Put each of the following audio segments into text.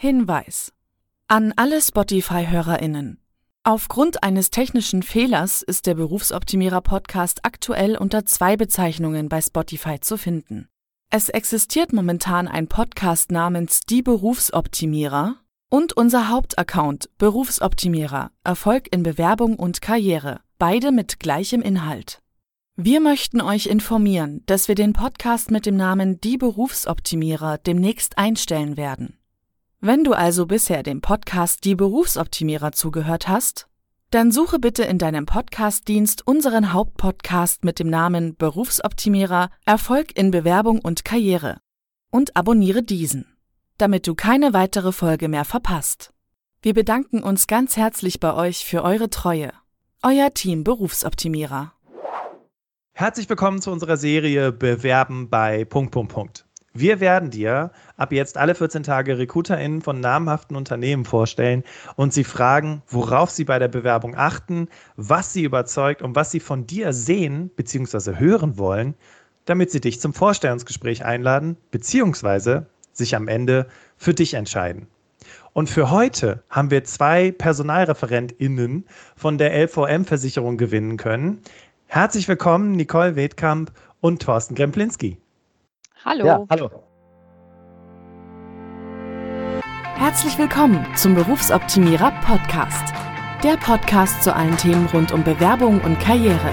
Hinweis an alle Spotify-HörerInnen. Aufgrund eines technischen Fehlers ist der Berufsoptimierer Podcast aktuell unter zwei Bezeichnungen bei Spotify zu finden. Es existiert momentan ein Podcast namens Die Berufsoptimierer und unser Hauptaccount Berufsoptimierer Erfolg in Bewerbung und Karriere, beide mit gleichem Inhalt. Wir möchten euch informieren, dass wir den Podcast mit dem Namen Die Berufsoptimierer demnächst einstellen werden. Wenn du also bisher dem Podcast Die Berufsoptimierer zugehört hast, dann suche bitte in deinem Podcastdienst unseren Hauptpodcast mit dem Namen Berufsoptimierer Erfolg in Bewerbung und Karriere und abonniere diesen, damit du keine weitere Folge mehr verpasst. Wir bedanken uns ganz herzlich bei euch für eure Treue. Euer Team Berufsoptimierer. Herzlich willkommen zu unserer Serie Bewerben bei Punkt, Punkt, Punkt. Wir werden dir ab jetzt alle 14 Tage RecruiterInnen von namhaften Unternehmen vorstellen und sie fragen, worauf sie bei der Bewerbung achten, was sie überzeugt und was sie von dir sehen bzw. hören wollen, damit sie dich zum Vorstellungsgespräch einladen bzw. sich am Ende für dich entscheiden. Und für heute haben wir zwei PersonalreferentInnen von der LVM-Versicherung gewinnen können. Herzlich willkommen, Nicole Wedkamp und Thorsten Gremplinski. Hallo. Ja, hallo. Herzlich willkommen zum Berufsoptimierer Podcast. Der Podcast zu allen Themen rund um Bewerbung und Karriere.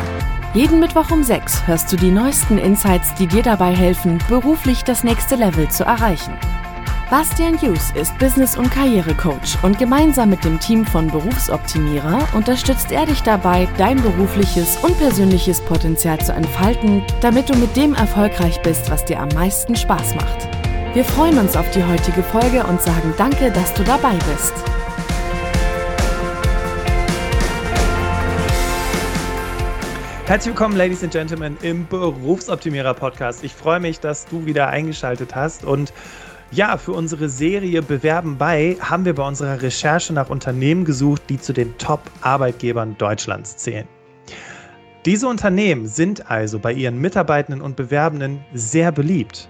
Jeden Mittwoch um 6 hörst du die neuesten Insights, die dir dabei helfen, beruflich das nächste Level zu erreichen. Bastian Hughes ist Business- und Karrierecoach und gemeinsam mit dem Team von Berufsoptimierer unterstützt er dich dabei, dein berufliches und persönliches Potenzial zu entfalten, damit du mit dem erfolgreich bist, was dir am meisten Spaß macht. Wir freuen uns auf die heutige Folge und sagen danke, dass du dabei bist. Herzlich willkommen, Ladies and Gentlemen, im Berufsoptimierer Podcast. Ich freue mich, dass du wieder eingeschaltet hast und ja, für unsere Serie Bewerben bei haben wir bei unserer Recherche nach Unternehmen gesucht, die zu den Top-Arbeitgebern Deutschlands zählen. Diese Unternehmen sind also bei ihren Mitarbeitenden und Bewerbenden sehr beliebt.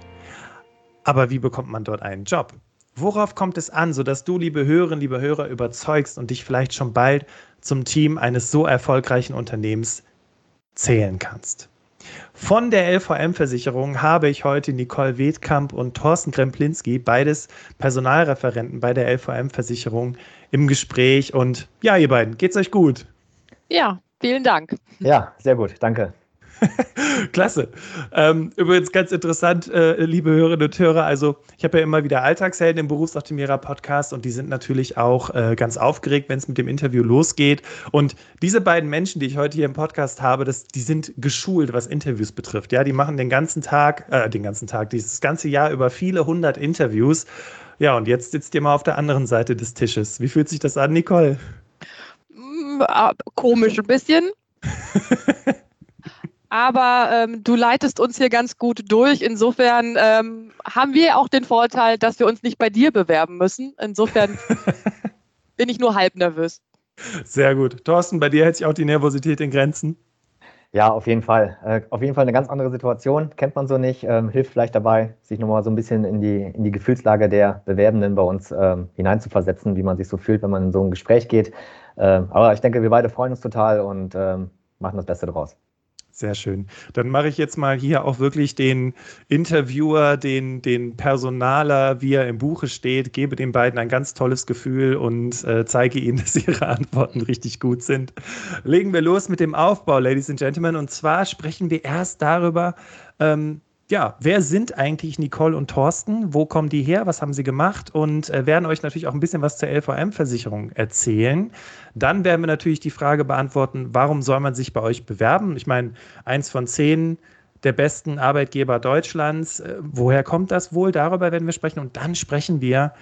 Aber wie bekommt man dort einen Job? Worauf kommt es an, sodass du, liebe Hörerinnen, liebe Hörer, überzeugst und dich vielleicht schon bald zum Team eines so erfolgreichen Unternehmens zählen kannst? Von der LVM-Versicherung habe ich heute Nicole Wedkamp und Thorsten Kremplinski, beides Personalreferenten bei der LVM-Versicherung, im Gespräch. Und ja, ihr beiden, geht's euch gut? Ja, vielen Dank. Ja, sehr gut, danke. Klasse. Ähm, übrigens ganz interessant, äh, liebe Hörerinnen und Hörer. Also, ich habe ja immer wieder Alltagshelden im Berufsoptimierer Podcast und die sind natürlich auch äh, ganz aufgeregt, wenn es mit dem Interview losgeht. Und diese beiden Menschen, die ich heute hier im Podcast habe, das, die sind geschult, was Interviews betrifft. Ja, die machen den ganzen Tag, äh, den ganzen Tag, dieses ganze Jahr über viele hundert Interviews. Ja, und jetzt sitzt ihr mal auf der anderen Seite des Tisches. Wie fühlt sich das an, Nicole? Mm, äh, komisch ein bisschen. aber ähm, du leitest uns hier ganz gut durch. Insofern ähm, haben wir auch den Vorteil, dass wir uns nicht bei dir bewerben müssen. Insofern bin ich nur halb nervös. Sehr gut. Thorsten, bei dir hält sich auch die Nervosität in Grenzen. Ja, auf jeden Fall. Äh, auf jeden Fall eine ganz andere Situation, kennt man so nicht, ähm, hilft vielleicht dabei, sich nochmal so ein bisschen in die, in die Gefühlslage der Bewerbenden bei uns ähm, hineinzuversetzen, wie man sich so fühlt, wenn man in so ein Gespräch geht. Ähm, aber ich denke, wir beide freuen uns total und ähm, machen das Beste draus. Sehr schön. Dann mache ich jetzt mal hier auch wirklich den Interviewer, den, den Personaler, wie er im Buche steht, gebe den beiden ein ganz tolles Gefühl und äh, zeige ihnen, dass ihre Antworten richtig gut sind. Legen wir los mit dem Aufbau, Ladies and Gentlemen. Und zwar sprechen wir erst darüber, ähm, ja, wer sind eigentlich Nicole und Thorsten? Wo kommen die her? Was haben sie gemacht? Und äh, werden euch natürlich auch ein bisschen was zur LVM-Versicherung erzählen. Dann werden wir natürlich die Frage beantworten, warum soll man sich bei euch bewerben? Ich meine, eins von zehn der besten Arbeitgeber Deutschlands. Äh, woher kommt das wohl? Darüber werden wir sprechen. Und dann sprechen wir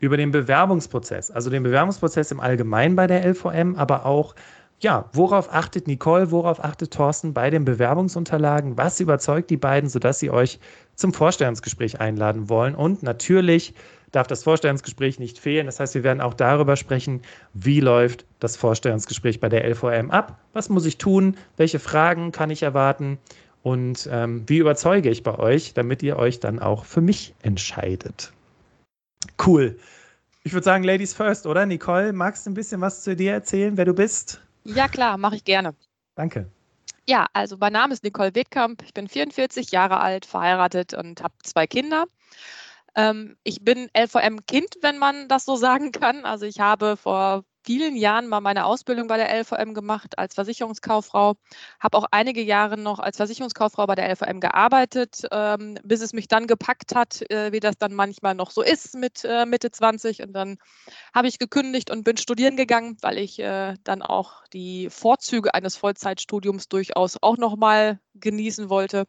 über den Bewerbungsprozess. Also den Bewerbungsprozess im Allgemeinen bei der LVM, aber auch ja, worauf achtet Nicole, worauf achtet Thorsten bei den Bewerbungsunterlagen? Was überzeugt die beiden, sodass sie euch zum Vorstellungsgespräch einladen wollen? Und natürlich darf das Vorstellungsgespräch nicht fehlen. Das heißt, wir werden auch darüber sprechen, wie läuft das Vorstellungsgespräch bei der LVM ab? Was muss ich tun? Welche Fragen kann ich erwarten? Und ähm, wie überzeuge ich bei euch, damit ihr euch dann auch für mich entscheidet? Cool. Ich würde sagen, Ladies first, oder? Nicole, magst du ein bisschen was zu dir erzählen, wer du bist? Ja, klar, mache ich gerne. Danke. Ja, also mein Name ist Nicole Wittkamp. Ich bin 44 Jahre alt, verheiratet und habe zwei Kinder. Ähm, ich bin LVM-Kind, wenn man das so sagen kann. Also ich habe vor vielen Jahren mal meine Ausbildung bei der LVM gemacht als Versicherungskauffrau, habe auch einige Jahre noch als Versicherungskauffrau bei der LVM gearbeitet, ähm, bis es mich dann gepackt hat, äh, wie das dann manchmal noch so ist mit äh, Mitte 20. Und dann habe ich gekündigt und bin studieren gegangen, weil ich äh, dann auch die Vorzüge eines Vollzeitstudiums durchaus auch nochmal genießen wollte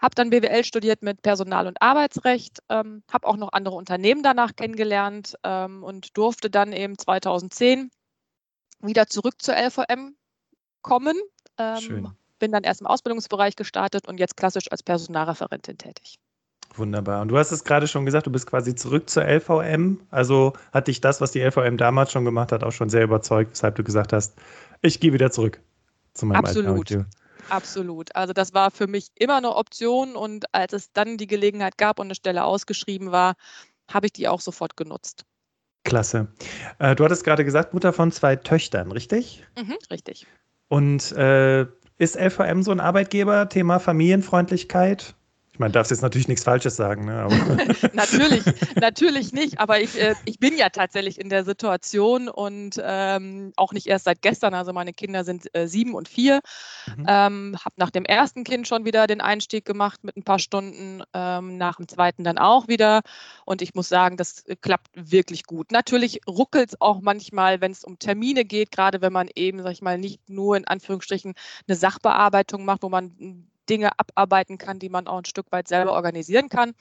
habe dann BWL studiert mit Personal- und Arbeitsrecht, ähm, habe auch noch andere Unternehmen danach kennengelernt ähm, und durfte dann eben 2010 wieder zurück zur LVM kommen. Ähm, bin dann erst im Ausbildungsbereich gestartet und jetzt klassisch als Personalreferentin tätig. Wunderbar. Und du hast es gerade schon gesagt, du bist quasi zurück zur LVM. Also hat dich das, was die LVM damals schon gemacht hat, auch schon sehr überzeugt, weshalb du gesagt hast, ich gehe wieder zurück zu meinem Absolut. alten Absolut. Also das war für mich immer eine Option und als es dann die Gelegenheit gab und eine Stelle ausgeschrieben war, habe ich die auch sofort genutzt. Klasse. Äh, du hattest gerade gesagt, Mutter von zwei Töchtern, richtig? Mhm, richtig. Und äh, ist LVM so ein Arbeitgeber, Thema Familienfreundlichkeit? Man darf jetzt natürlich nichts Falsches sagen. Ne? natürlich, natürlich nicht. Aber ich, äh, ich bin ja tatsächlich in der Situation und ähm, auch nicht erst seit gestern. Also meine Kinder sind äh, sieben und vier. Mhm. Ähm, habe nach dem ersten Kind schon wieder den Einstieg gemacht mit ein paar Stunden, ähm, nach dem zweiten dann auch wieder. Und ich muss sagen, das äh, klappt wirklich gut. Natürlich ruckelt es auch manchmal, wenn es um Termine geht, gerade wenn man eben, sag ich mal, nicht nur in Anführungsstrichen eine Sachbearbeitung macht, wo man Dinge abarbeiten kann, die man auch ein Stück weit selber organisieren kann.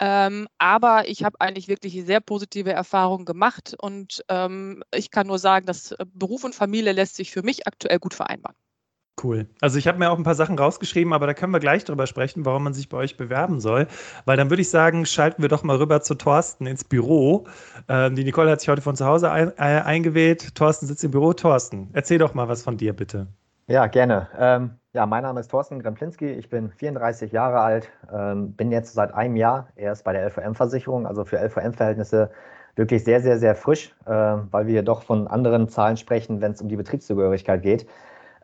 Ähm, aber ich habe eigentlich wirklich sehr positive Erfahrungen gemacht und ähm, ich kann nur sagen, dass äh, Beruf und Familie lässt sich für mich aktuell gut vereinbaren. Cool. Also ich habe mir auch ein paar Sachen rausgeschrieben, aber da können wir gleich drüber sprechen, warum man sich bei euch bewerben soll. Weil dann würde ich sagen, schalten wir doch mal rüber zu Thorsten ins Büro. Ähm, die Nicole hat sich heute von zu Hause ein, äh, eingewählt. Thorsten sitzt im Büro. Thorsten, erzähl doch mal was von dir, bitte. Ja, gerne. Ähm, ja, mein Name ist Thorsten Gremplinski, ich bin 34 Jahre alt, ähm, bin jetzt seit einem Jahr erst bei der LVM-Versicherung, also für LVM-Verhältnisse wirklich sehr, sehr, sehr frisch, äh, weil wir doch von anderen Zahlen sprechen, wenn es um die Betriebszugehörigkeit geht.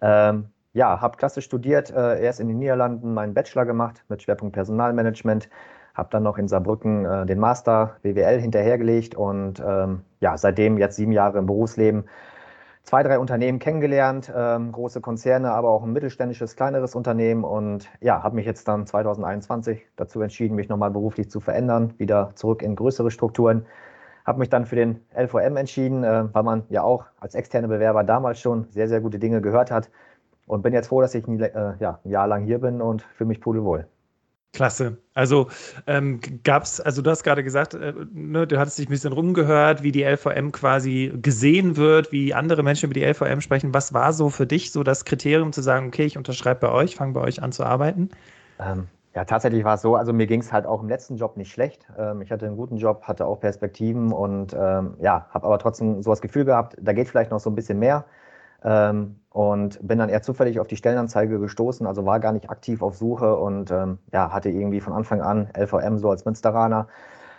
Ähm, ja, habe klassisch studiert, äh, erst in den Niederlanden meinen Bachelor gemacht mit Schwerpunkt Personalmanagement, habe dann noch in Saarbrücken äh, den Master BWL hinterhergelegt und ähm, ja, seitdem jetzt sieben Jahre im Berufsleben zwei, drei Unternehmen kennengelernt, ähm, große Konzerne, aber auch ein mittelständisches, kleineres Unternehmen und ja, habe mich jetzt dann 2021 dazu entschieden, mich nochmal beruflich zu verändern, wieder zurück in größere Strukturen. Habe mich dann für den LVM entschieden, äh, weil man ja auch als externe Bewerber damals schon sehr, sehr gute Dinge gehört hat und bin jetzt froh, dass ich ein, äh, ja, ein Jahr lang hier bin und fühle mich pudelwohl. Klasse. Also ähm, gab es, also du hast gerade gesagt, äh, ne, du hattest dich ein bisschen rumgehört, wie die LVM quasi gesehen wird, wie andere Menschen über die LVM sprechen. Was war so für dich so das Kriterium zu sagen, okay, ich unterschreibe bei euch, fange bei euch an zu arbeiten? Ähm, ja, tatsächlich war es so, also mir ging es halt auch im letzten Job nicht schlecht. Ähm, ich hatte einen guten Job, hatte auch Perspektiven und ähm, ja, habe aber trotzdem so das Gefühl gehabt, da geht vielleicht noch so ein bisschen mehr. Ähm, und bin dann eher zufällig auf die Stellenanzeige gestoßen, also war gar nicht aktiv auf Suche und ähm, ja, hatte irgendwie von Anfang an LVM so als Münsteraner.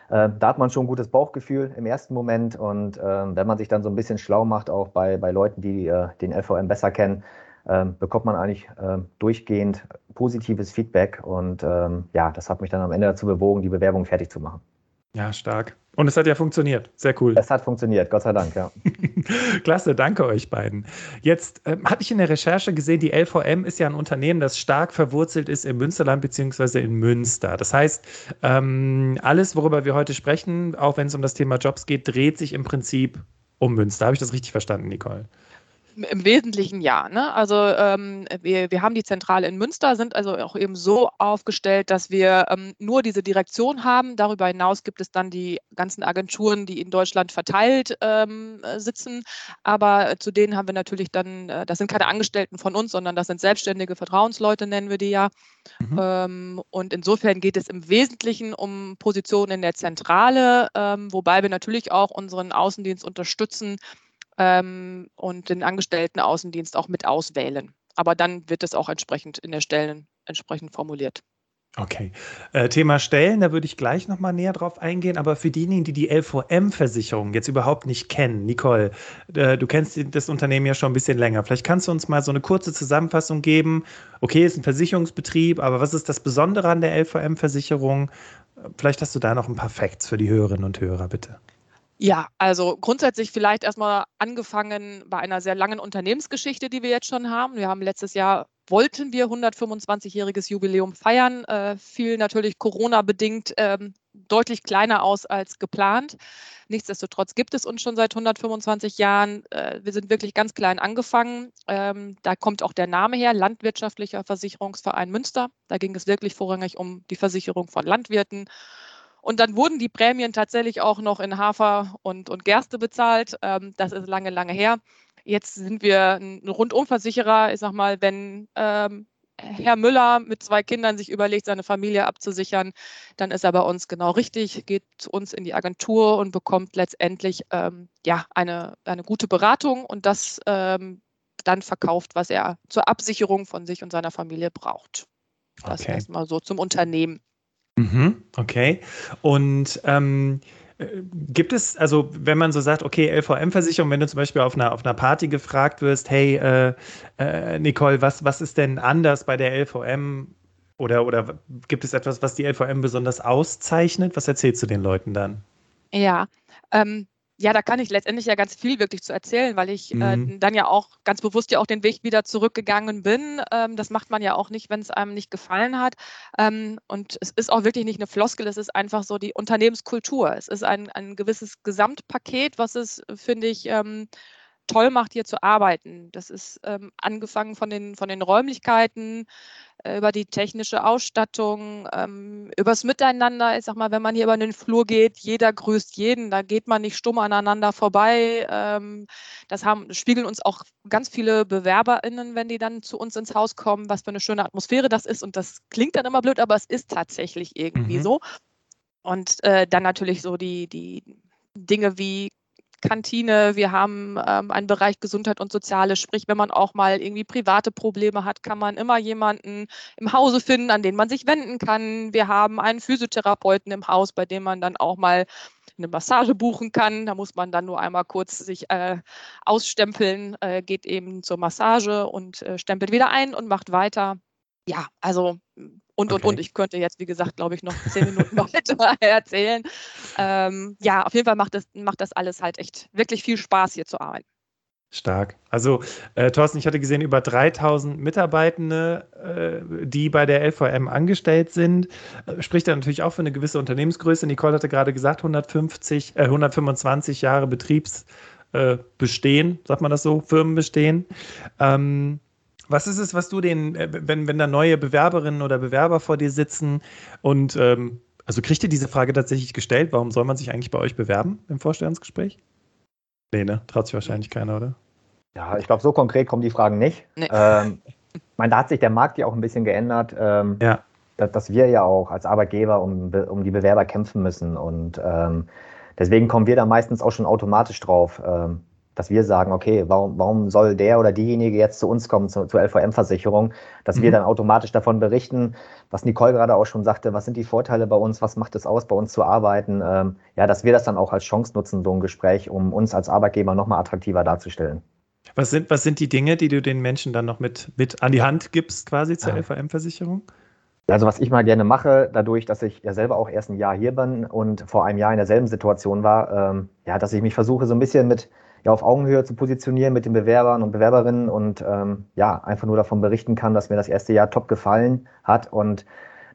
Äh, da hat man schon ein gutes Bauchgefühl im ersten Moment und äh, wenn man sich dann so ein bisschen schlau macht, auch bei, bei Leuten, die äh, den LVM besser kennen, ähm, bekommt man eigentlich ähm, durchgehend positives Feedback und ähm, ja, das hat mich dann am Ende dazu bewogen, die Bewerbung fertig zu machen. Ja, stark. Und es hat ja funktioniert. Sehr cool. Es hat funktioniert, Gott sei Dank, ja. Klasse, danke euch beiden. Jetzt ähm, hatte ich in der Recherche gesehen, die LVM ist ja ein Unternehmen, das stark verwurzelt ist im Münsterland bzw. in Münster. Das heißt, ähm, alles, worüber wir heute sprechen, auch wenn es um das Thema Jobs geht, dreht sich im Prinzip um Münster. Habe ich das richtig verstanden, Nicole? Im Wesentlichen ja. Ne? Also ähm, wir, wir haben die Zentrale in Münster, sind also auch eben so aufgestellt, dass wir ähm, nur diese Direktion haben. Darüber hinaus gibt es dann die ganzen Agenturen, die in Deutschland verteilt ähm, sitzen. Aber zu denen haben wir natürlich dann, äh, das sind keine Angestellten von uns, sondern das sind selbstständige Vertrauensleute, nennen wir die ja. Mhm. Ähm, und insofern geht es im Wesentlichen um Positionen in der Zentrale, ähm, wobei wir natürlich auch unseren Außendienst unterstützen ähm, und den Angestellten Außendienst auch mit auswählen. Aber dann wird es auch entsprechend in der Stellen entsprechend formuliert. Okay. Äh, Thema Stellen, da würde ich gleich nochmal näher drauf eingehen. Aber für diejenigen, die die LVM-Versicherung jetzt überhaupt nicht kennen, Nicole, äh, du kennst das Unternehmen ja schon ein bisschen länger. Vielleicht kannst du uns mal so eine kurze Zusammenfassung geben. Okay, ist ein Versicherungsbetrieb, aber was ist das Besondere an der LVM-Versicherung? Vielleicht hast du da noch ein paar Facts für die Hörerinnen und Hörer, bitte. Ja, also grundsätzlich vielleicht erstmal angefangen bei einer sehr langen Unternehmensgeschichte, die wir jetzt schon haben. Wir haben letztes Jahr wollten wir 125-jähriges Jubiläum feiern, äh, fiel natürlich Corona-bedingt ähm, deutlich kleiner aus als geplant. Nichtsdestotrotz gibt es uns schon seit 125 Jahren. Äh, wir sind wirklich ganz klein angefangen. Ähm, da kommt auch der Name her, Landwirtschaftlicher Versicherungsverein Münster. Da ging es wirklich vorrangig um die Versicherung von Landwirten. Und dann wurden die Prämien tatsächlich auch noch in Hafer und, und Gerste bezahlt. Ähm, das ist lange, lange her. Jetzt sind wir ein Rundumversicherer. Ich sag mal, wenn ähm, Herr Müller mit zwei Kindern sich überlegt, seine Familie abzusichern, dann ist er bei uns genau richtig, geht zu uns in die Agentur und bekommt letztendlich ähm, ja, eine, eine gute Beratung und das ähm, dann verkauft, was er zur Absicherung von sich und seiner Familie braucht. Das okay. erstmal so zum Unternehmen. Mhm, okay. Und ähm, Gibt es, also wenn man so sagt, okay, LVM-Versicherung, wenn du zum Beispiel auf einer, auf einer Party gefragt wirst, hey, äh, äh, Nicole, was, was ist denn anders bei der LVM? Oder, oder gibt es etwas, was die LVM besonders auszeichnet? Was erzählst du den Leuten dann? Ja, ähm, ja, da kann ich letztendlich ja ganz viel wirklich zu erzählen, weil ich äh, mhm. äh, dann ja auch ganz bewusst ja auch den Weg wieder zurückgegangen bin. Ähm, das macht man ja auch nicht, wenn es einem nicht gefallen hat. Ähm, und es ist auch wirklich nicht eine Floskel, es ist einfach so die Unternehmenskultur. Es ist ein, ein gewisses Gesamtpaket, was es, finde ich, ähm, toll macht, hier zu arbeiten. Das ist ähm, angefangen von den, von den Räumlichkeiten, äh, über die technische Ausstattung, ähm, übers Miteinander. Ich sag mal, wenn man hier über den Flur geht, jeder grüßt jeden, da geht man nicht stumm aneinander vorbei. Ähm, das haben, spiegeln uns auch ganz viele BewerberInnen, wenn die dann zu uns ins Haus kommen, was für eine schöne Atmosphäre das ist. Und das klingt dann immer blöd, aber es ist tatsächlich irgendwie mhm. so. Und äh, dann natürlich so die, die Dinge wie Kantine, wir haben ähm, einen Bereich Gesundheit und Soziales, sprich, wenn man auch mal irgendwie private Probleme hat, kann man immer jemanden im Hause finden, an den man sich wenden kann. Wir haben einen Physiotherapeuten im Haus, bei dem man dann auch mal eine Massage buchen kann. Da muss man dann nur einmal kurz sich äh, ausstempeln, äh, geht eben zur Massage und äh, stempelt wieder ein und macht weiter. Ja, also und, und, okay. und. Ich könnte jetzt, wie gesagt, glaube ich, noch zehn Minuten weiter erzählen. Ähm, ja, auf jeden Fall macht das, macht das alles halt echt wirklich viel Spaß, hier zu arbeiten. Stark. Also, äh, Thorsten, ich hatte gesehen, über 3000 Mitarbeitende, äh, die bei der LVM angestellt sind. Äh, spricht da natürlich auch für eine gewisse Unternehmensgröße. Nicole hatte gerade gesagt, 150, 125 äh, Jahre Betriebsbestehen, äh, sagt man das so, Firmenbestehen. Ähm, was ist es, was du den, äh, wenn, wenn da neue Bewerberinnen oder Bewerber vor dir sitzen und ähm, also kriegt ihr diese Frage tatsächlich gestellt, warum soll man sich eigentlich bei euch bewerben im Vorstellungsgespräch? Nee, ne? Traut sich wahrscheinlich keiner, oder? Ja, ich glaube, so konkret kommen die Fragen nicht. Nee. Ähm, meine, da hat sich der Markt ja auch ein bisschen geändert. Ähm, ja. dass, dass, wir ja auch als Arbeitgeber um, um die Bewerber kämpfen müssen. Und ähm, deswegen kommen wir da meistens auch schon automatisch drauf. Ähm, dass wir sagen, okay, warum, warum soll der oder diejenige jetzt zu uns kommen, zu, zur LVM-Versicherung, dass mhm. wir dann automatisch davon berichten, was Nicole gerade auch schon sagte, was sind die Vorteile bei uns, was macht es aus, bei uns zu arbeiten, ähm, ja, dass wir das dann auch als Chance nutzen, so ein Gespräch, um uns als Arbeitgeber nochmal attraktiver darzustellen. Was sind, was sind die Dinge, die du den Menschen dann noch mit, mit an die Hand gibst, quasi zur ja. LVM-Versicherung? Also was ich mal gerne mache, dadurch, dass ich ja selber auch erst ein Jahr hier bin und vor einem Jahr in derselben Situation war, ähm, ja, dass ich mich versuche, so ein bisschen mit ja, auf Augenhöhe zu positionieren mit den Bewerbern und Bewerberinnen und ähm, ja, einfach nur davon berichten kann, dass mir das erste Jahr top gefallen hat und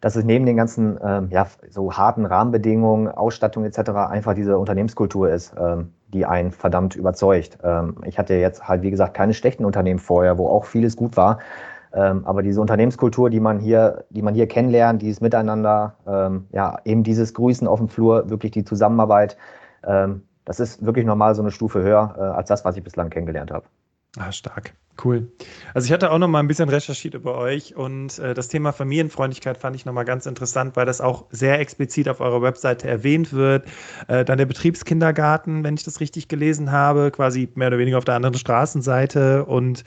dass es neben den ganzen ähm, ja, so harten Rahmenbedingungen, Ausstattung etc. einfach diese Unternehmenskultur ist, ähm, die einen verdammt überzeugt. Ähm, ich hatte jetzt halt, wie gesagt, keine schlechten Unternehmen vorher, wo auch vieles gut war. Ähm, aber diese Unternehmenskultur, die man hier, die man hier kennenlernt, dieses Miteinander, ähm, ja, eben dieses Grüßen auf dem Flur, wirklich die Zusammenarbeit, ähm, das ist wirklich normal so eine Stufe höher äh, als das, was ich bislang kennengelernt habe. Ah, stark. Cool. Also ich hatte auch noch mal ein bisschen recherchiert über euch und äh, das Thema Familienfreundlichkeit fand ich noch mal ganz interessant, weil das auch sehr explizit auf eurer Webseite erwähnt wird. Äh, dann der Betriebskindergarten, wenn ich das richtig gelesen habe, quasi mehr oder weniger auf der anderen Straßenseite und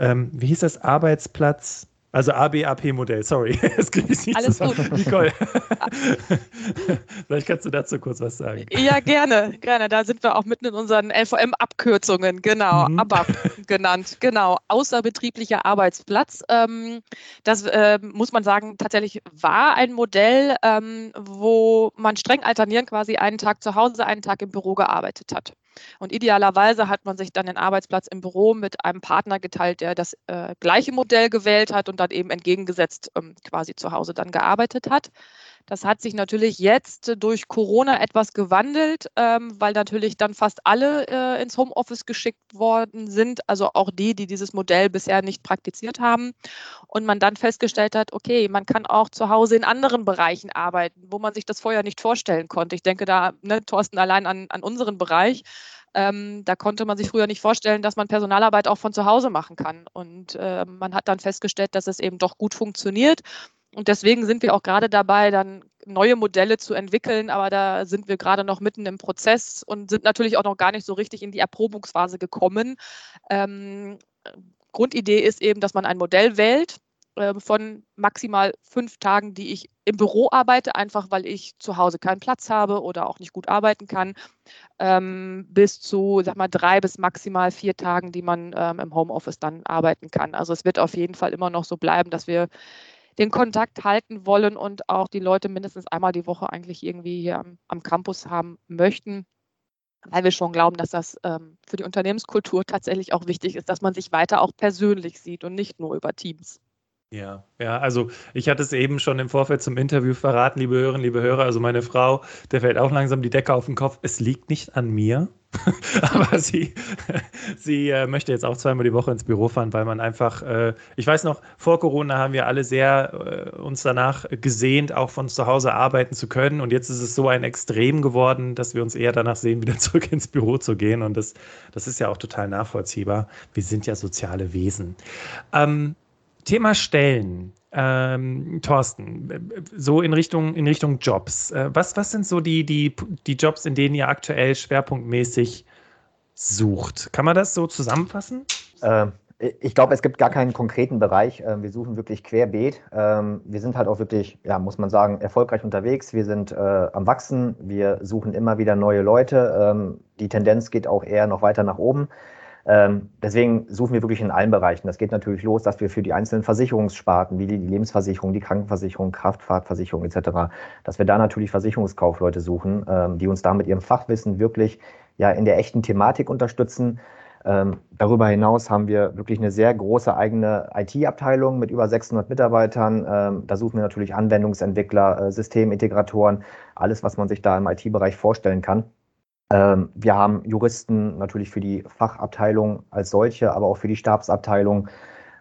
ähm, wie hieß das Arbeitsplatz Also ABAP-Modell, sorry. Das kriege ich nicht Alles zusammen. gut. Nicole, vielleicht kannst du dazu kurz was sagen. Ja, gerne, gerne. Da sind wir auch mitten in unseren LVM-Abkürzungen, genau, mhm. ABAP genannt, genau. Außerbetrieblicher Arbeitsplatz. Ähm, das äh, muss man sagen, tatsächlich war ein Modell, ähm, wo man streng alternieren quasi einen Tag zu Hause, einen Tag im Büro gearbeitet hat. Und idealerweise hat man sich dann den Arbeitsplatz im Büro mit einem Partner geteilt, der das äh, gleiche Modell gewählt hat und dann eben entgegengesetzt ähm, quasi zu Hause dann gearbeitet hat. Das hat sich natürlich jetzt durch Corona etwas gewandelt, ähm, weil natürlich dann fast alle äh, ins Homeoffice geschickt worden sind, also auch die, die dieses Modell bisher nicht praktiziert haben. Und man dann festgestellt hat, okay, man kann auch zu Hause in anderen Bereichen arbeiten, wo man sich das vorher nicht vorstellen konnte. Ich denke da, ne, Thorsten, allein an, an unseren Bereich. Ähm, da konnte man sich früher nicht vorstellen, dass man Personalarbeit auch von zu Hause machen kann. Und äh, man hat dann festgestellt, dass es eben doch gut funktioniert. Und deswegen sind wir auch gerade dabei, dann neue Modelle zu entwickeln, aber da sind wir gerade noch mitten im Prozess und sind natürlich auch noch gar nicht so richtig in die Erprobungsphase gekommen. Ähm, Grundidee ist eben, dass man ein Modell wählt äh, von maximal fünf Tagen, die ich im Büro arbeite, einfach weil ich zu Hause keinen Platz habe oder auch nicht gut arbeiten kann, ähm, bis zu, sag mal, drei bis maximal vier Tagen, die man ähm, im Homeoffice dann arbeiten kann. Also es wird auf jeden Fall immer noch so bleiben, dass wir den Kontakt halten wollen und auch die Leute mindestens einmal die Woche eigentlich irgendwie hier am, am Campus haben möchten, weil wir schon glauben, dass das ähm, für die Unternehmenskultur tatsächlich auch wichtig ist, dass man sich weiter auch persönlich sieht und nicht nur über Teams. Ja, ja, also ich hatte es eben schon im Vorfeld zum Interview verraten, liebe Hörerinnen, liebe Hörer, also meine Frau, der fällt auch langsam die Decke auf den Kopf. Es liegt nicht an mir, aber sie, sie äh, möchte jetzt auch zweimal die Woche ins Büro fahren, weil man einfach, äh, ich weiß noch, vor Corona haben wir alle sehr äh, uns danach gesehnt, auch von zu Hause arbeiten zu können und jetzt ist es so ein Extrem geworden, dass wir uns eher danach sehen, wieder zurück ins Büro zu gehen und das, das ist ja auch total nachvollziehbar. Wir sind ja soziale Wesen. Ähm, Thema Stellen. Ähm, Thorsten, so in Richtung, in Richtung Jobs. Äh, was, was sind so die, die, die Jobs, in denen ihr aktuell schwerpunktmäßig sucht? Kann man das so zusammenfassen? Äh, ich glaube, es gibt gar keinen konkreten Bereich. Ähm, wir suchen wirklich querbeet. Ähm, wir sind halt auch wirklich, ja, muss man sagen, erfolgreich unterwegs. Wir sind äh, am Wachsen. Wir suchen immer wieder neue Leute. Ähm, die Tendenz geht auch eher noch weiter nach oben. Ähm, deswegen suchen wir wirklich in allen Bereichen. Das geht natürlich los, dass wir für die einzelnen Versicherungssparten, wie die Lebensversicherung, die Krankenversicherung, Kraftfahrtversicherung etc., dass wir da natürlich Versicherungskaufleute suchen, ähm, die uns da mit ihrem Fachwissen wirklich ja in der echten Thematik unterstützen. Ähm, darüber hinaus haben wir wirklich eine sehr große eigene IT-Abteilung mit über 600 Mitarbeitern. Da suchen wir natürlich Anwendungsentwickler, äh, Systemintegratoren, alles, was man sich da im IT-Bereich vorstellen kann. Ähm, wir haben Juristen natürlich für die Fachabteilung als solche, aber auch für die Stabsabteilung.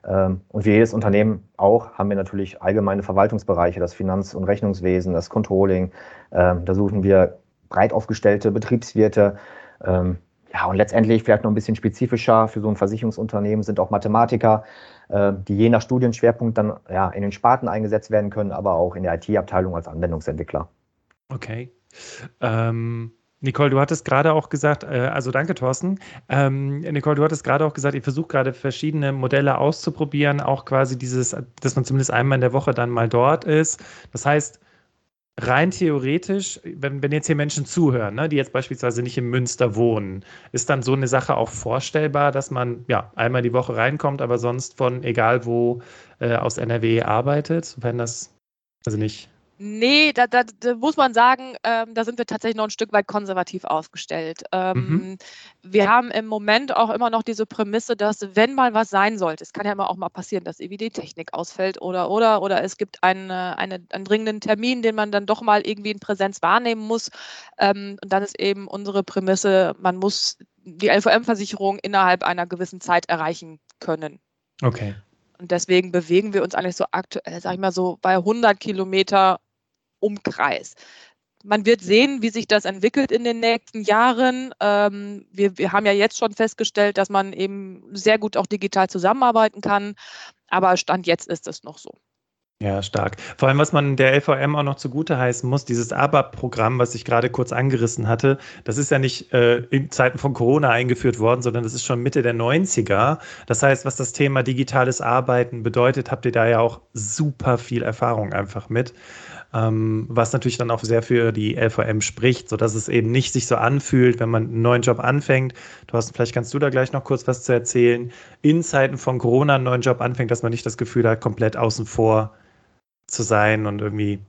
Ähm, und wie jedes Unternehmen auch haben wir natürlich allgemeine Verwaltungsbereiche, das Finanz- und Rechnungswesen, das Controlling. Ähm, da suchen wir breit aufgestellte Betriebswirte. Ja, und letztendlich vielleicht noch ein bisschen spezifischer für so ein Versicherungsunternehmen sind auch Mathematiker, die je nach Studienschwerpunkt dann ja, in den Sparten eingesetzt werden können, aber auch in der IT-Abteilung als Anwendungsentwickler. Okay. Ähm, Nicole, du hattest gerade auch gesagt, äh, also danke, Thorsten. Ähm, Nicole, du hattest gerade auch gesagt, ihr versucht gerade verschiedene Modelle auszuprobieren, auch quasi dieses, dass man zumindest einmal in der Woche dann mal dort ist. Das heißt, rein theoretisch, wenn, wenn jetzt hier Menschen zuhören, ne, die jetzt beispielsweise nicht in Münster wohnen, ist dann so eine Sache auch vorstellbar, dass man ja einmal die Woche reinkommt, aber sonst von egal wo äh, aus NRW arbeitet, wenn das also nicht Nee, da, da, da, muss man sagen, ähm, da sind wir tatsächlich noch ein Stück weit konservativ aufgestellt. Ähm, mhm. Wir haben im Moment auch immer noch diese Prämisse, dass wenn mal was sein sollte, es kann ja immer auch mal passieren, dass irgendwie die Technik ausfällt oder oder oder es gibt einen, eine, einen dringenden Termin, den man dann doch mal irgendwie in Präsenz wahrnehmen muss. Ähm, und dann ist eben unsere Prämisse, man muss die LVM-Versicherung innerhalb einer gewissen Zeit erreichen können. Okay. Und deswegen bewegen wir uns eigentlich so aktuell, sag ich mal so, bei 100 Kilometer Umkreis. Man wird sehen, wie sich das entwickelt in den nächsten Jahren. Ähm, wir, wir haben ja jetzt schon festgestellt, dass man eben sehr gut auch digital zusammenarbeiten kann. Aber Stand jetzt ist es noch so. Ja, stark. Vor allem, was man der LVM auch noch zugute heißen muss, dieses ABAP-Programm, was ich gerade kurz angerissen hatte, das ist ja nicht äh, in Zeiten von Corona eingeführt worden, sondern das ist schon Mitte der 90er. Das heißt, was das Thema digitales Arbeiten bedeutet, habt ihr da ja auch super viel Erfahrung einfach mit. Ähm, was natürlich dann auch sehr für die LVM spricht, sodass es eben nicht sich so anfühlt, wenn man einen neuen Job anfängt. Thorsten, vielleicht kannst du da gleich noch kurz was zu erzählen. In Zeiten von Corona einen neuen Job anfängt, dass man nicht das Gefühl hat, komplett außen vor zu sein und irgendwie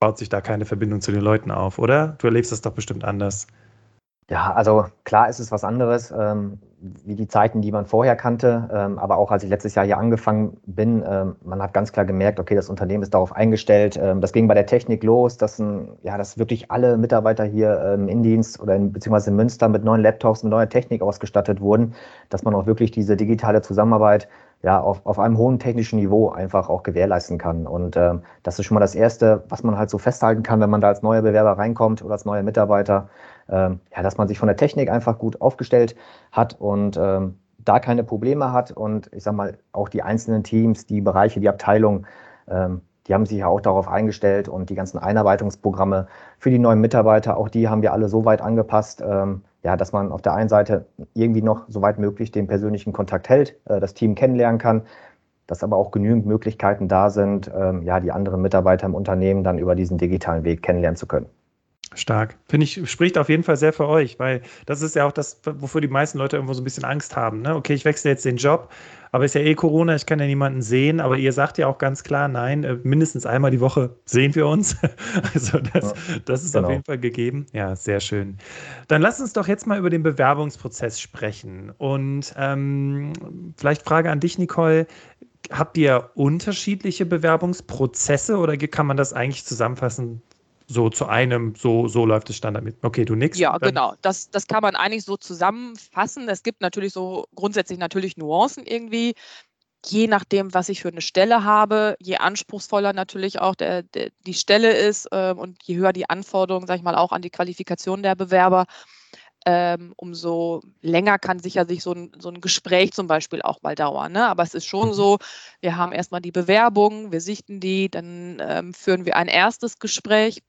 baut sich da keine Verbindung zu den Leuten auf, oder? Du erlebst das doch bestimmt anders. Ja, also klar ist es was anderes, ähm, wie die Zeiten, die man vorher kannte. Ähm, aber auch als ich letztes Jahr hier angefangen bin, ähm, man hat ganz klar gemerkt, okay, das Unternehmen ist darauf eingestellt. Ähm, das ging bei der Technik los, dass, ein, ja, dass wirklich alle Mitarbeiter hier im ähm, Indienst oder in, beziehungsweise in Münster mit neuen Laptops, mit neuer Technik ausgestattet wurden, dass man auch wirklich diese digitale Zusammenarbeit ja, auf, auf einem hohen technischen Niveau einfach auch gewährleisten kann. Und ähm, das ist schon mal das Erste, was man halt so festhalten kann, wenn man da als neuer Bewerber reinkommt oder als neuer Mitarbeiter, ähm, ja, dass man sich von der Technik einfach gut aufgestellt hat und ähm, da keine Probleme hat. Und ich sag mal, auch die einzelnen Teams, die Bereiche, die Abteilungen, ähm, die haben sich ja auch darauf eingestellt und die ganzen Einarbeitungsprogramme für die neuen Mitarbeiter, auch die haben wir alle so weit angepasst, ähm, ja, dass man auf der einen Seite irgendwie noch so weit möglich den persönlichen Kontakt hält, äh, das Team kennenlernen kann, dass aber auch genügend Möglichkeiten da sind, ähm, ja, die anderen Mitarbeiter im Unternehmen dann über diesen digitalen Weg kennenlernen zu können. Stark. Finde ich, spricht auf jeden Fall sehr für euch, weil das ist ja auch das, wofür die meisten Leute irgendwo so ein bisschen Angst haben. Ne? Okay, ich wechsle jetzt den Job, aber ist ja eh Corona, ich kann ja niemanden sehen, aber ihr sagt ja auch ganz klar, nein, äh, mindestens einmal die Woche sehen wir uns. also das, ja, das ist genau. auf jeden Fall gegeben. Ja, sehr schön. Dann lass uns doch jetzt mal über den Bewerbungsprozess sprechen. Und ähm, vielleicht Frage an dich, Nicole. Habt ihr unterschiedliche Bewerbungsprozesse oder kann man das eigentlich zusammenfassen so zu einem, so, so läuft es Standard mit. Okay, du nix. Ja, genau. Das, das kann man eigentlich so zusammenfassen. Es gibt natürlich so grundsätzlich natürlich Nuancen irgendwie. Je nachdem, was ich für eine Stelle habe, je anspruchsvoller natürlich auch der, der die Stelle ist äh, und je höher die Anforderungen, sage ich mal, auch an die Qualifikation der Bewerber, ähm, umso länger kann sicher sich so ein, so ein Gespräch zum Beispiel auch mal dauern. Ne? Aber es ist schon mhm. so, wir haben erstmal die Bewerbung, wir sichten die, dann ähm, führen wir ein erstes Gespräch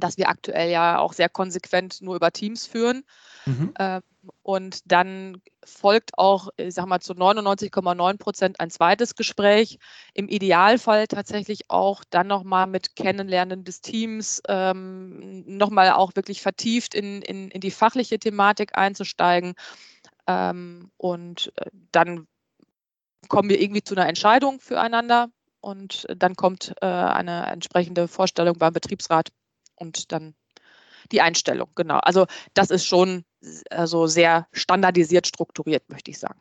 das wir aktuell ja auch sehr konsequent nur über Teams führen. Mhm. Ähm, und dann folgt auch, ich sag mal, zu 99,9 Prozent ein zweites Gespräch. Im Idealfall tatsächlich auch dann nochmal mit Kennenlernen des Teams, ähm, nochmal auch wirklich vertieft in, in, in die fachliche Thematik einzusteigen. Ähm, und äh, dann kommen wir irgendwie zu einer Entscheidung füreinander und dann kommt äh, eine entsprechende Vorstellung beim Betriebsrat und dann die Einstellung, genau. Also das ist schon also sehr standardisiert strukturiert, möchte ich sagen.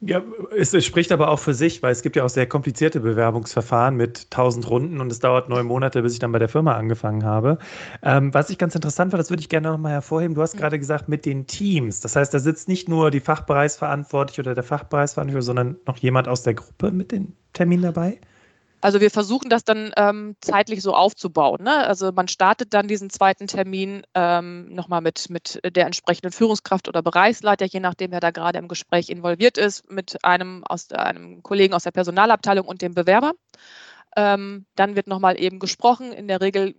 Ja, es, es, spricht aber auch für sich, weil es gibt ja auch sehr komplizierte Bewerbungsverfahren mit tausend Runden und es dauert neun Monate, bis ich dann bei der Firma angefangen habe. Ähm, was ich ganz interessant fand, das würde ich gerne nochmal hervorheben. Du hast mhm. gerade gesagt, mit den Teams. Das heißt, da sitzt nicht nur die Fachbereichsverantwortliche oder der Fachbereichsverantwortliche, sondern noch jemand aus der Gruppe mit den Terminen dabei? Also wir versuchen das dann ähm, zeitlich so aufzubauen. Ne? Also man startet dann diesen zweiten Termin ähm, nochmal mit, mit der entsprechenden Führungskraft oder Bereichsleiter, je nachdem, wer da gerade im Gespräch involviert ist, mit einem, aus, einem Kollegen aus der Personalabteilung und dem Bewerber. Ähm, dann wird nochmal eben gesprochen. In der Regel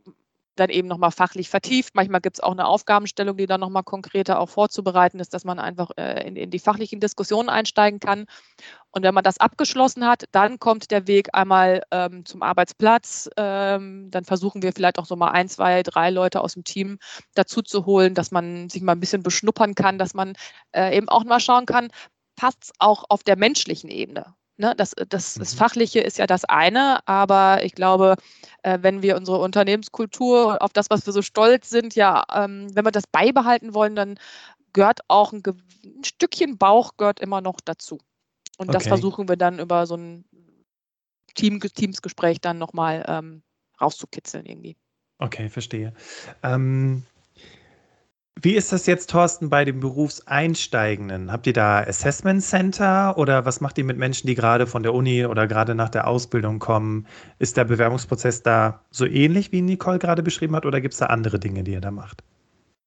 dann eben nochmal fachlich vertieft. Manchmal gibt es auch eine Aufgabenstellung, die dann nochmal konkreter auch vorzubereiten ist, dass man einfach äh, in, in, die fachlichen Diskussionen einsteigen kann. Und wenn man das abgeschlossen hat, dann kommt der Weg einmal ähm, zum Arbeitsplatz. Ähm, dann versuchen wir vielleicht auch so mal ein, zwei, drei Leute aus dem Team dazu zu holen, dass man sich mal ein bisschen beschnuppern kann, dass man äh, eben auch mal schauen kann, passt es auch auf der menschlichen Ebene. Ne, das, das, das mhm. Fachliche ist ja das eine, aber ich glaube, äh, wenn wir unsere Unternehmenskultur, auf das, was wir so stolz sind, ja, ähm, wenn wir das beibehalten wollen, dann gehört auch ein, ein Stückchen Bauch gehört immer noch dazu. Und okay. das versuchen wir dann über so ein Team, Teamsgespräch dann nochmal ähm, rauszukitzeln irgendwie. Okay, verstehe. Ähm, wie ist das jetzt, Thorsten, bei den Berufseinsteigenden? Habt ihr da Assessment Center oder was macht ihr mit Menschen, die gerade von der Uni oder gerade nach der Ausbildung kommen? Ist der Bewerbungsprozess da so ähnlich, wie Nicole gerade beschrieben hat, oder gibt es da andere Dinge, die ihr da macht?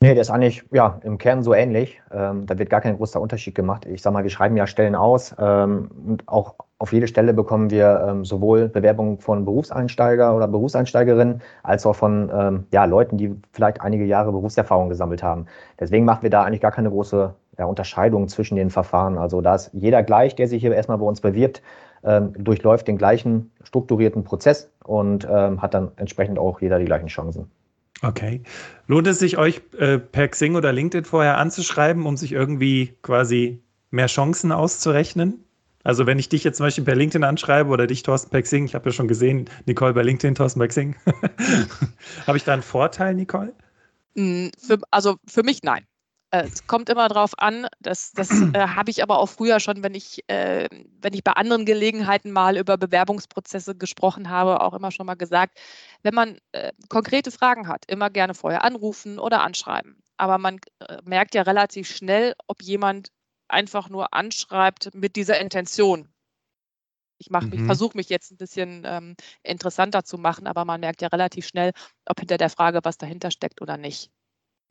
Nee, der ist eigentlich ja, im Kern so ähnlich. Ähm, da wird gar kein großer Unterschied gemacht. Ich sage mal, wir schreiben ja Stellen aus ähm, und auch auf jede Stelle bekommen wir ähm, sowohl Bewerbungen von Berufseinsteiger oder Berufseinsteigerinnen als auch von ähm, ja, Leuten, die vielleicht einige Jahre Berufserfahrung gesammelt haben. Deswegen machen wir da eigentlich gar keine große ja, Unterscheidung zwischen den Verfahren. Also da ist jeder gleich, der sich hier erstmal bei uns bewirbt, ähm, durchläuft den gleichen strukturierten Prozess und ähm, hat dann entsprechend auch jeder die gleichen Chancen. Okay. Lohnt es sich, euch äh, per Xing oder LinkedIn vorher anzuschreiben, um sich irgendwie quasi mehr Chancen auszurechnen? Also wenn ich dich jetzt zum Beispiel per LinkedIn anschreibe oder dich, Thorsten, per Xing, ich habe ja schon gesehen, Nicole bei LinkedIn, Thorsten bei Xing. habe ich da einen Vorteil, Nicole? Hm, für, also für mich nein. Äh, es kommt immer darauf an, das, das äh, habe ich aber auch früher schon, wenn ich, äh, wenn ich bei anderen Gelegenheiten mal über Bewerbungsprozesse gesprochen habe, auch immer schon mal gesagt, wenn man äh, konkrete Fragen hat, immer gerne vorher anrufen oder anschreiben. Aber man äh, merkt ja relativ schnell, ob jemand einfach nur anschreibt mit dieser Intention. Ich mhm. versuche mich jetzt ein bisschen ähm, interessanter zu machen, aber man merkt ja relativ schnell, ob hinter der Frage was dahinter steckt oder nicht.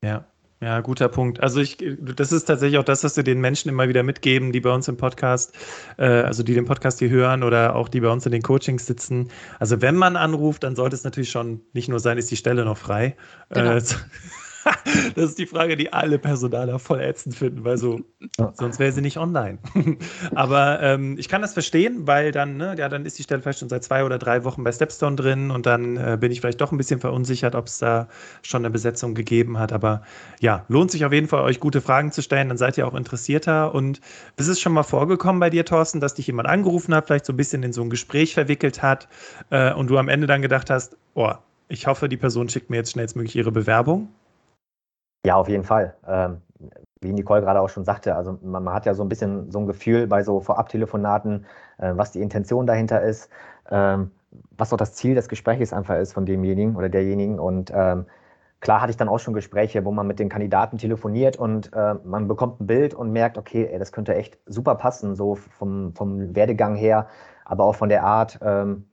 Ja, ja, guter Punkt. Also ich, das ist tatsächlich auch das, was wir den Menschen immer wieder mitgeben, die bei uns im Podcast, äh, also die den Podcast hier hören oder auch die bei uns in den Coachings sitzen. Also wenn man anruft, dann sollte es natürlich schon nicht nur sein, ist die Stelle noch frei. Genau. Äh, das ist die Frage, die alle Personaler voll ätzend finden, weil so, sonst wäre sie nicht online. Aber ähm, ich kann das verstehen, weil dann, ne, ja, dann ist die Stelle vielleicht schon seit zwei oder drei Wochen bei Stepstone drin und dann äh, bin ich vielleicht doch ein bisschen verunsichert, ob es da schon eine Besetzung gegeben hat. Aber ja, lohnt sich auf jeden Fall, euch gute Fragen zu stellen, dann seid ihr auch interessierter. Und ist es schon mal vorgekommen bei dir, Thorsten, dass dich jemand angerufen hat, vielleicht so ein bisschen in so ein Gespräch verwickelt hat äh, und du am Ende dann gedacht hast, oh, ich hoffe, die Person schickt mir jetzt schnellstmöglich ihre Bewerbung? Ja, auf jeden Fall. Ähm, wie Nicole gerade auch schon sagte, also man, man, hat ja so ein bisschen so ein Gefühl bei so Vorabtelefonaten, äh, was die Intention dahinter ist, ähm, was auch das Ziel des Gesprächs einfach ist von demjenigen oder derjenigen. Und ähm, klar hatte ich dann auch schon Gespräche, wo man mit den Kandidaten telefoniert und äh, man bekommt ein Bild und merkt, okay, ey, das könnte echt super passen, so vom, vom Werdegang her, aber auch von der Art, ähm,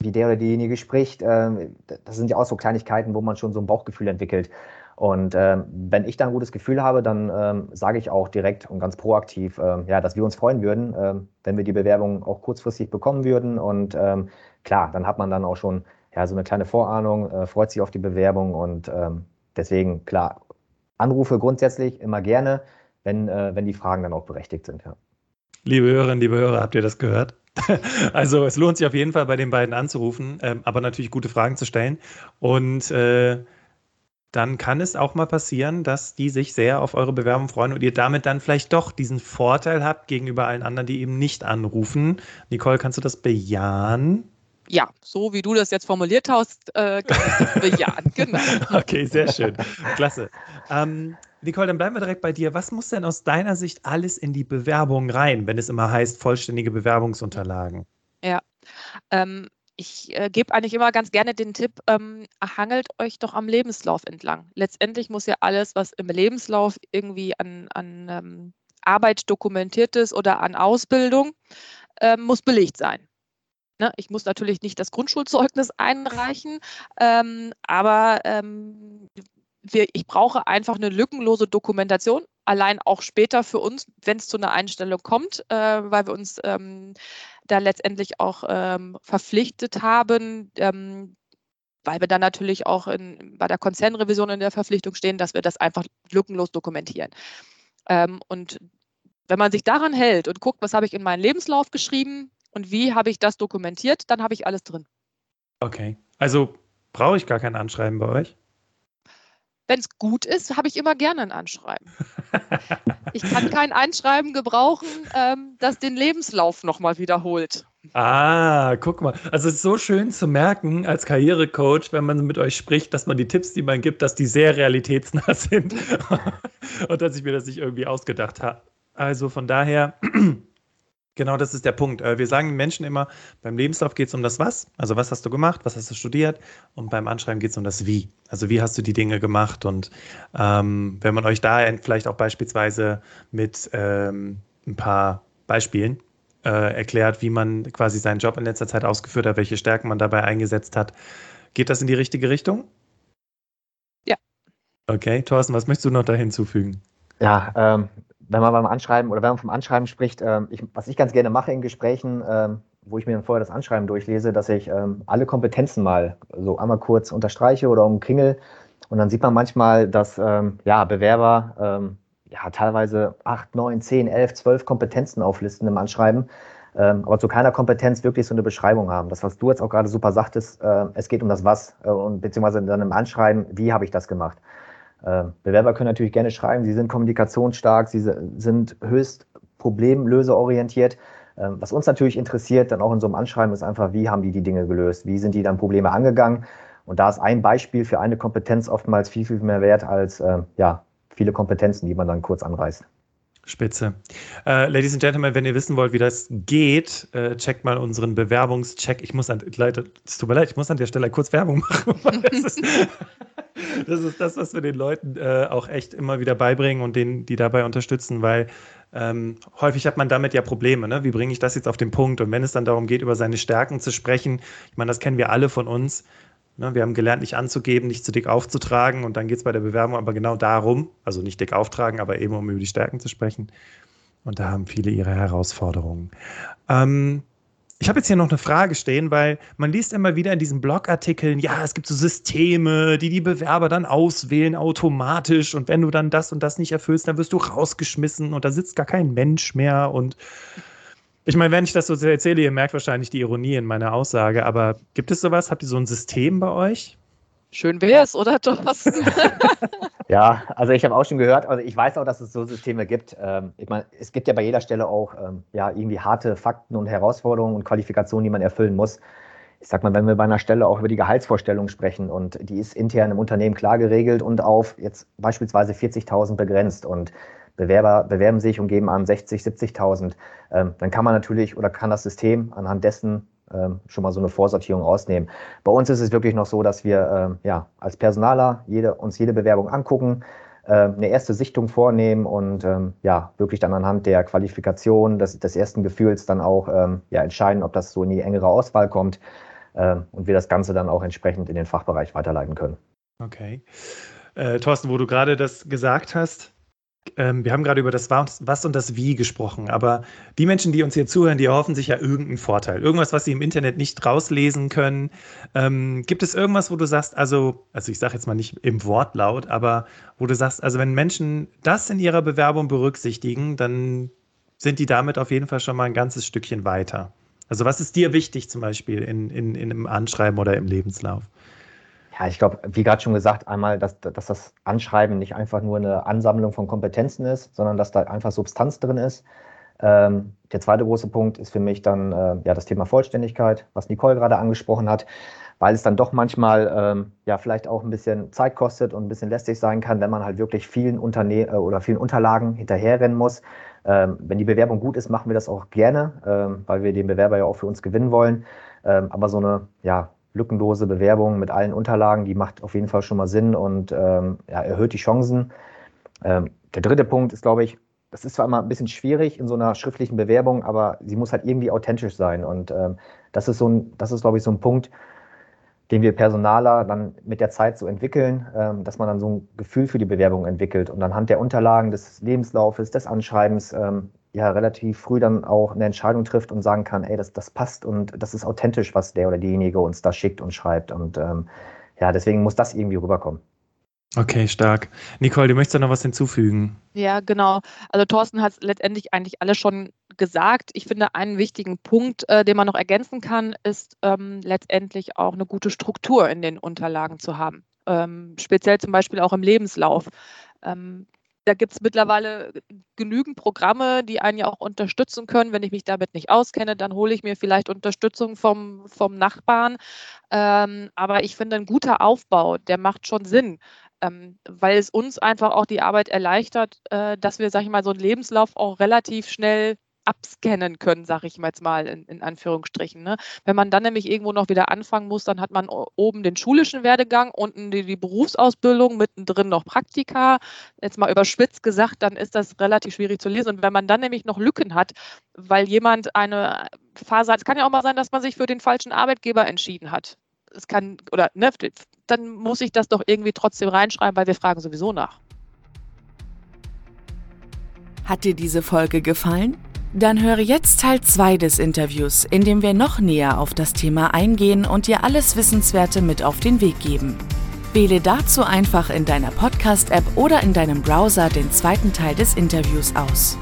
wie der oder diejenige spricht. Äh, das sind ja auch so Kleinigkeiten, wo man schon so ein Bauchgefühl entwickelt. Und ähm, wenn ich da ein gutes Gefühl habe, dann ähm, sage ich auch direkt und ganz proaktiv, ähm, ja, dass wir uns freuen würden, ähm, wenn wir die Bewerbung auch kurzfristig bekommen würden. Und ähm, klar, dann hat man dann auch schon ja, so eine kleine Vorahnung, äh, freut sich auf die Bewerbung und ähm, deswegen, klar, Anrufe grundsätzlich immer gerne, wenn, äh, wenn die Fragen dann auch berechtigt sind. Ja. Liebe Hörerinnen, liebe Hörer, habt ihr das gehört? also es lohnt sich auf jeden Fall bei den beiden anzurufen, aber natürlich gute Fragen zu stellen. Und äh, dann kann es auch mal passieren, dass die sich sehr auf eure Bewerbung freuen und ihr damit dann vielleicht doch diesen Vorteil habt gegenüber allen anderen, die eben nicht anrufen. Nicole, kannst du das bejahen? Ja, so wie du das jetzt formuliert hast, äh, kann ich das bejahen, genau. Okay, sehr schön. Klasse. Ähm, Nicole, dann bleiben wir direkt bei dir. Was muss denn aus deiner Sicht alles in die Bewerbung rein, wenn es immer heißt, vollständige Bewerbungsunterlagen? Ja, ähm, ich äh, gebe eigentlich immer ganz gerne den Tipp, ähm, hangelt euch doch am Lebenslauf entlang. Letztendlich muss ja alles, was im Lebenslauf irgendwie an, an ähm, Arbeit dokumentiert ist oder an Ausbildung, ähm, muss belegt sein. Ne? Ich muss natürlich nicht das Grundschulzeugnis einreichen, ähm, aber ähm, wir, ich brauche einfach eine lückenlose Dokumentation, allein auch später für uns, wenn es zu einer Einstellung kommt, äh, weil wir uns ähm, da letztendlich auch ähm, verpflichtet haben, ähm, weil wir dann natürlich auch in, bei der Konzernrevision in der Verpflichtung stehen, dass wir das einfach lückenlos dokumentieren. Ähm, und wenn man sich daran hält und guckt, was habe ich in meinen Lebenslauf geschrieben und wie habe ich das dokumentiert, dann habe ich alles drin. Okay, also brauche ich gar kein Anschreiben bei euch? Wenn es gut ist, habe ich immer gerne ein Anschreiben. ich kann kein Einschreiben gebrauchen, ähm, das den Lebenslauf nochmal wiederholt. Ah, guck mal. Also es ist so schön zu merken als Karrierecoach, wenn man mit euch spricht, dass man die Tipps, die man gibt, dass die sehr realitätsnah sind und dass ich mir das nicht irgendwie ausgedacht habe. Also von daher Genau, das ist der Punkt. Äh, wir sagen den Menschen immer, beim Lebenslauf geht es um das Was, also was hast du gemacht, was hast du studiert und beim Anschreiben geht es um das Wie, also wie hast du die Dinge gemacht und ähm, wenn man euch da vielleicht auch beispielsweise mit ähm, ein paar Beispielen äh, erklärt, wie man quasi seinen Job in letzter Zeit ausgeführt hat, welche Stärken man dabei eingesetzt hat, geht das in die richtige Richtung? Ja. Okay, Thorsten, was möchtest du noch da hinzufügen? Ja, ähm, wenn man beim Anschreiben oder wenn man vom Anschreiben spricht, ähm, ich, was ich ganz gerne mache in Gesprächen, ähm, wo ich mir dann vorher das Anschreiben durchlese, dass ich ähm, alle Kompetenzen mal so einmal kurz unterstreiche oder umkringel. Und dann sieht man manchmal, dass ja, Bewerber ja, teilweise 8, 9, 10, 11, 12 Kompetenzen auflisten im Anschreiben, aber zu keiner Kompetenz wirklich so eine Beschreibung haben. Das, was du jetzt auch gerade super sagtest, äh, es geht um das Was äh, und beziehungsweise dann im Anschreiben, wie habe ich das gemacht. Äh, Bewerber können natürlich gerne schreiben, sie sind kommunikationsstark, sie sind höchst problemlöseorientiert. Ähm, was uns natürlich interessiert, dann auch in so einem Anschreiben, ist einfach, wie haben die die Dinge gelöst? Wie sind die dann Probleme angegangen? Und da ist ein Beispiel für eine Kompetenz oftmals viel, viel mehr wert als äh, ja, viele Kompetenzen, die man dann kurz anreißt. Spitze. Uh, Ladies and Gentlemen, wenn ihr wissen wollt, wie das geht, uh, checkt mal unseren Bewerbungscheck. Ich muss an, Leute, es tut mir leid, ich muss an der Stelle kurz Werbung machen. ist, das, ist, das was wir den Leuten uh, auch echt immer wieder beibringen und denen, die dabei unterstützen, weil ähm, häufig hat man damit ja Probleme. Ne? Wie bringe ich das jetzt auf den Punkt? Und wenn es dann darum geht, über seine Stärken zu sprechen, ich meine, das kennen wir alle von uns, Ne, wir haben gelernt, nicht anzugeben, nicht zu dick aufzutragen und dann geht es bei der Bewerbung aber genau darum, also nicht dick auftragen, aber eben um über die Stärken zu sprechen. Und da haben viele ihre Herausforderungen. Ähm, ich habe jetzt hier noch eine Frage stehen, weil man liest immer wieder in diesen Blogartikeln, ja, es gibt so Systeme, die die Bewerber dann auswählen automatisch und wenn du dann das und das nicht erfüllst, dann wirst du rausgeschmissen und da sitzt gar kein Mensch mehr und ich meine, wenn ich das so erzähle, ihr merkt wahrscheinlich die Ironie in meiner Aussage, aber gibt es sowas? Habt ihr so ein System bei euch? Schön wäre es, oder Thorsten? ja, also ich habe auch schon gehört, also ich weiß auch, dass es so Systeme gibt. Ähm, ich meine, es gibt ja bei jeder Stelle auch ähm, ja, irgendwie harte Fakten und Herausforderungen und Qualifikationen, die man erfüllen muss. Ich sag mal, wenn wir bei einer Stelle auch über die Gehaltsvorstellung sprechen und die ist intern im Unternehmen klar geregelt und auf jetzt beispielsweise 40.000 begrenzt und Bewerber bewerben sich und geben an 60, 70.000, ähm, dann kann man natürlich oder kann das System anhand dessen ähm, schon mal so eine Vorsortierung ausnehmen. Bei uns ist es wirklich noch so, dass wir ähm, ja, als Personaler jede, uns jede Bewerbung angucken, äh, eine erste Sichtung vornehmen und ähm, ja, wirklich dann anhand der Qualifikation, des, des ersten Gefühls dann auch ähm, ja, entscheiden, ob das so in die engere Auswahl kommt äh, und wir das Ganze dann auch entsprechend in den Fachbereich weiterleiten können. Okay. Äh, Thorsten, wo du gerade das gesagt hast, ähm, wir haben gerade über das Was und das Wie gesprochen, aber die Menschen, die uns hier zuhören, die erhoffen sich ja irgendeinen Vorteil. Irgendwas, was sie im Internet nicht rauslesen können. Ähm, gibt es irgendwas, wo du sagst, also, also ich sage jetzt mal nicht im Wortlaut, aber wo du sagst, also wenn Menschen das in ihrer Bewerbung berücksichtigen, dann sind die damit auf jeden Fall schon mal ein ganzes Stückchen weiter. Also was ist dir wichtig zum Beispiel in, in, in einem Anschreiben oder im Lebenslauf? Ja, ich glaube, wie gerade schon gesagt, einmal, dass, dass das Anschreiben nicht einfach nur eine Ansammlung von Kompetenzen ist, sondern dass da einfach Substanz drin ist. Ähm, der zweite große Punkt ist für mich dann äh, ja das Thema Vollständigkeit, was Nicole gerade angesprochen hat, weil es dann doch manchmal ähm, ja vielleicht auch ein bisschen Zeit kostet und ein bisschen lästig sein kann, wenn man halt wirklich vielen Unterne äh, oder vielen Unterlagen hinterherrennen muss. Ähm, wenn die Bewerbung gut ist, machen wir das auch gerne, ähm, weil wir den Bewerber ja auch für uns gewinnen wollen. Ähm, aber so eine ja, lückenlose Bewerbung mit allen Unterlagen, die macht auf jeden Fall schon mal Sinn und ähm, ja, erhöht die Chancen. Ähm, der dritte Punkt ist, glaube ich, das ist zwar immer ein bisschen schwierig in so einer schriftlichen Bewerbung, aber sie muss halt irgendwie authentisch sein. Und ähm, das ist so ein, das ist, glaube ich, so ein Punkt, den wir Personaler dann mit der Zeit so entwickeln, ähm, dass man dann so ein Gefühl für die Bewerbung entwickelt und anhand der Unterlagen, des Lebenslaufes, des Anschreibens ähm, ja relativ früh dann auch eine Entscheidung trifft und sagen kann, ey, das, das passt und das ist authentisch, was der oder diejenige uns da schickt und schreibt. Und ähm, ja, deswegen muss das irgendwie rüberkommen. Okay, stark. Nicole, du möchtest da noch was hinzufügen? Ja, genau. Also Thorsten hat letztendlich eigentlich alles schon gesagt. Ich finde, einen wichtigen Punkt, äh, den man noch ergänzen kann, ist ähm, letztendlich auch eine gute Struktur in den Unterlagen zu haben. Ähm, speziell zum Beispiel auch im Lebenslauf. Ähm, da gibt es mittlerweile genügend Programme, die einen ja auch unterstützen können. Wenn ich mich damit nicht auskenne, dann hole ich mir vielleicht Unterstützung vom, vom Nachbarn. Ähm, aber ich finde, ein guter Aufbau, der macht schon Sinn. Ähm, weil es uns einfach auch die Arbeit erleichtert, äh, dass wir, sag ich mal, so einen Lebenslauf auch relativ schnell abscannen können, sage ich mal jetzt mal in, in Anführungsstrichen. Ne? Wenn man dann nämlich irgendwo noch wieder anfangen muss, dann hat man oben den schulischen Werdegang, unten die, die Berufsausbildung, mittendrin noch Praktika. Jetzt mal überspitzt gesagt, dann ist das relativ schwierig zu lesen. Und wenn man dann nämlich noch Lücken hat, weil jemand eine Phase hat, es kann ja auch mal sein, dass man sich für den falschen Arbeitgeber entschieden hat es kann, oder ne, dann muss ich das doch irgendwie trotzdem reinschreiben, weil wir fragen sowieso nach. Hat dir diese Folge gefallen? Dann höre jetzt Teil 2 des Interviews, in dem wir noch näher auf das Thema eingehen und dir alles Wissenswerte mit auf den Weg geben. Wähle dazu einfach in deiner Podcast-App oder in deinem Browser den zweiten Teil des Interviews aus.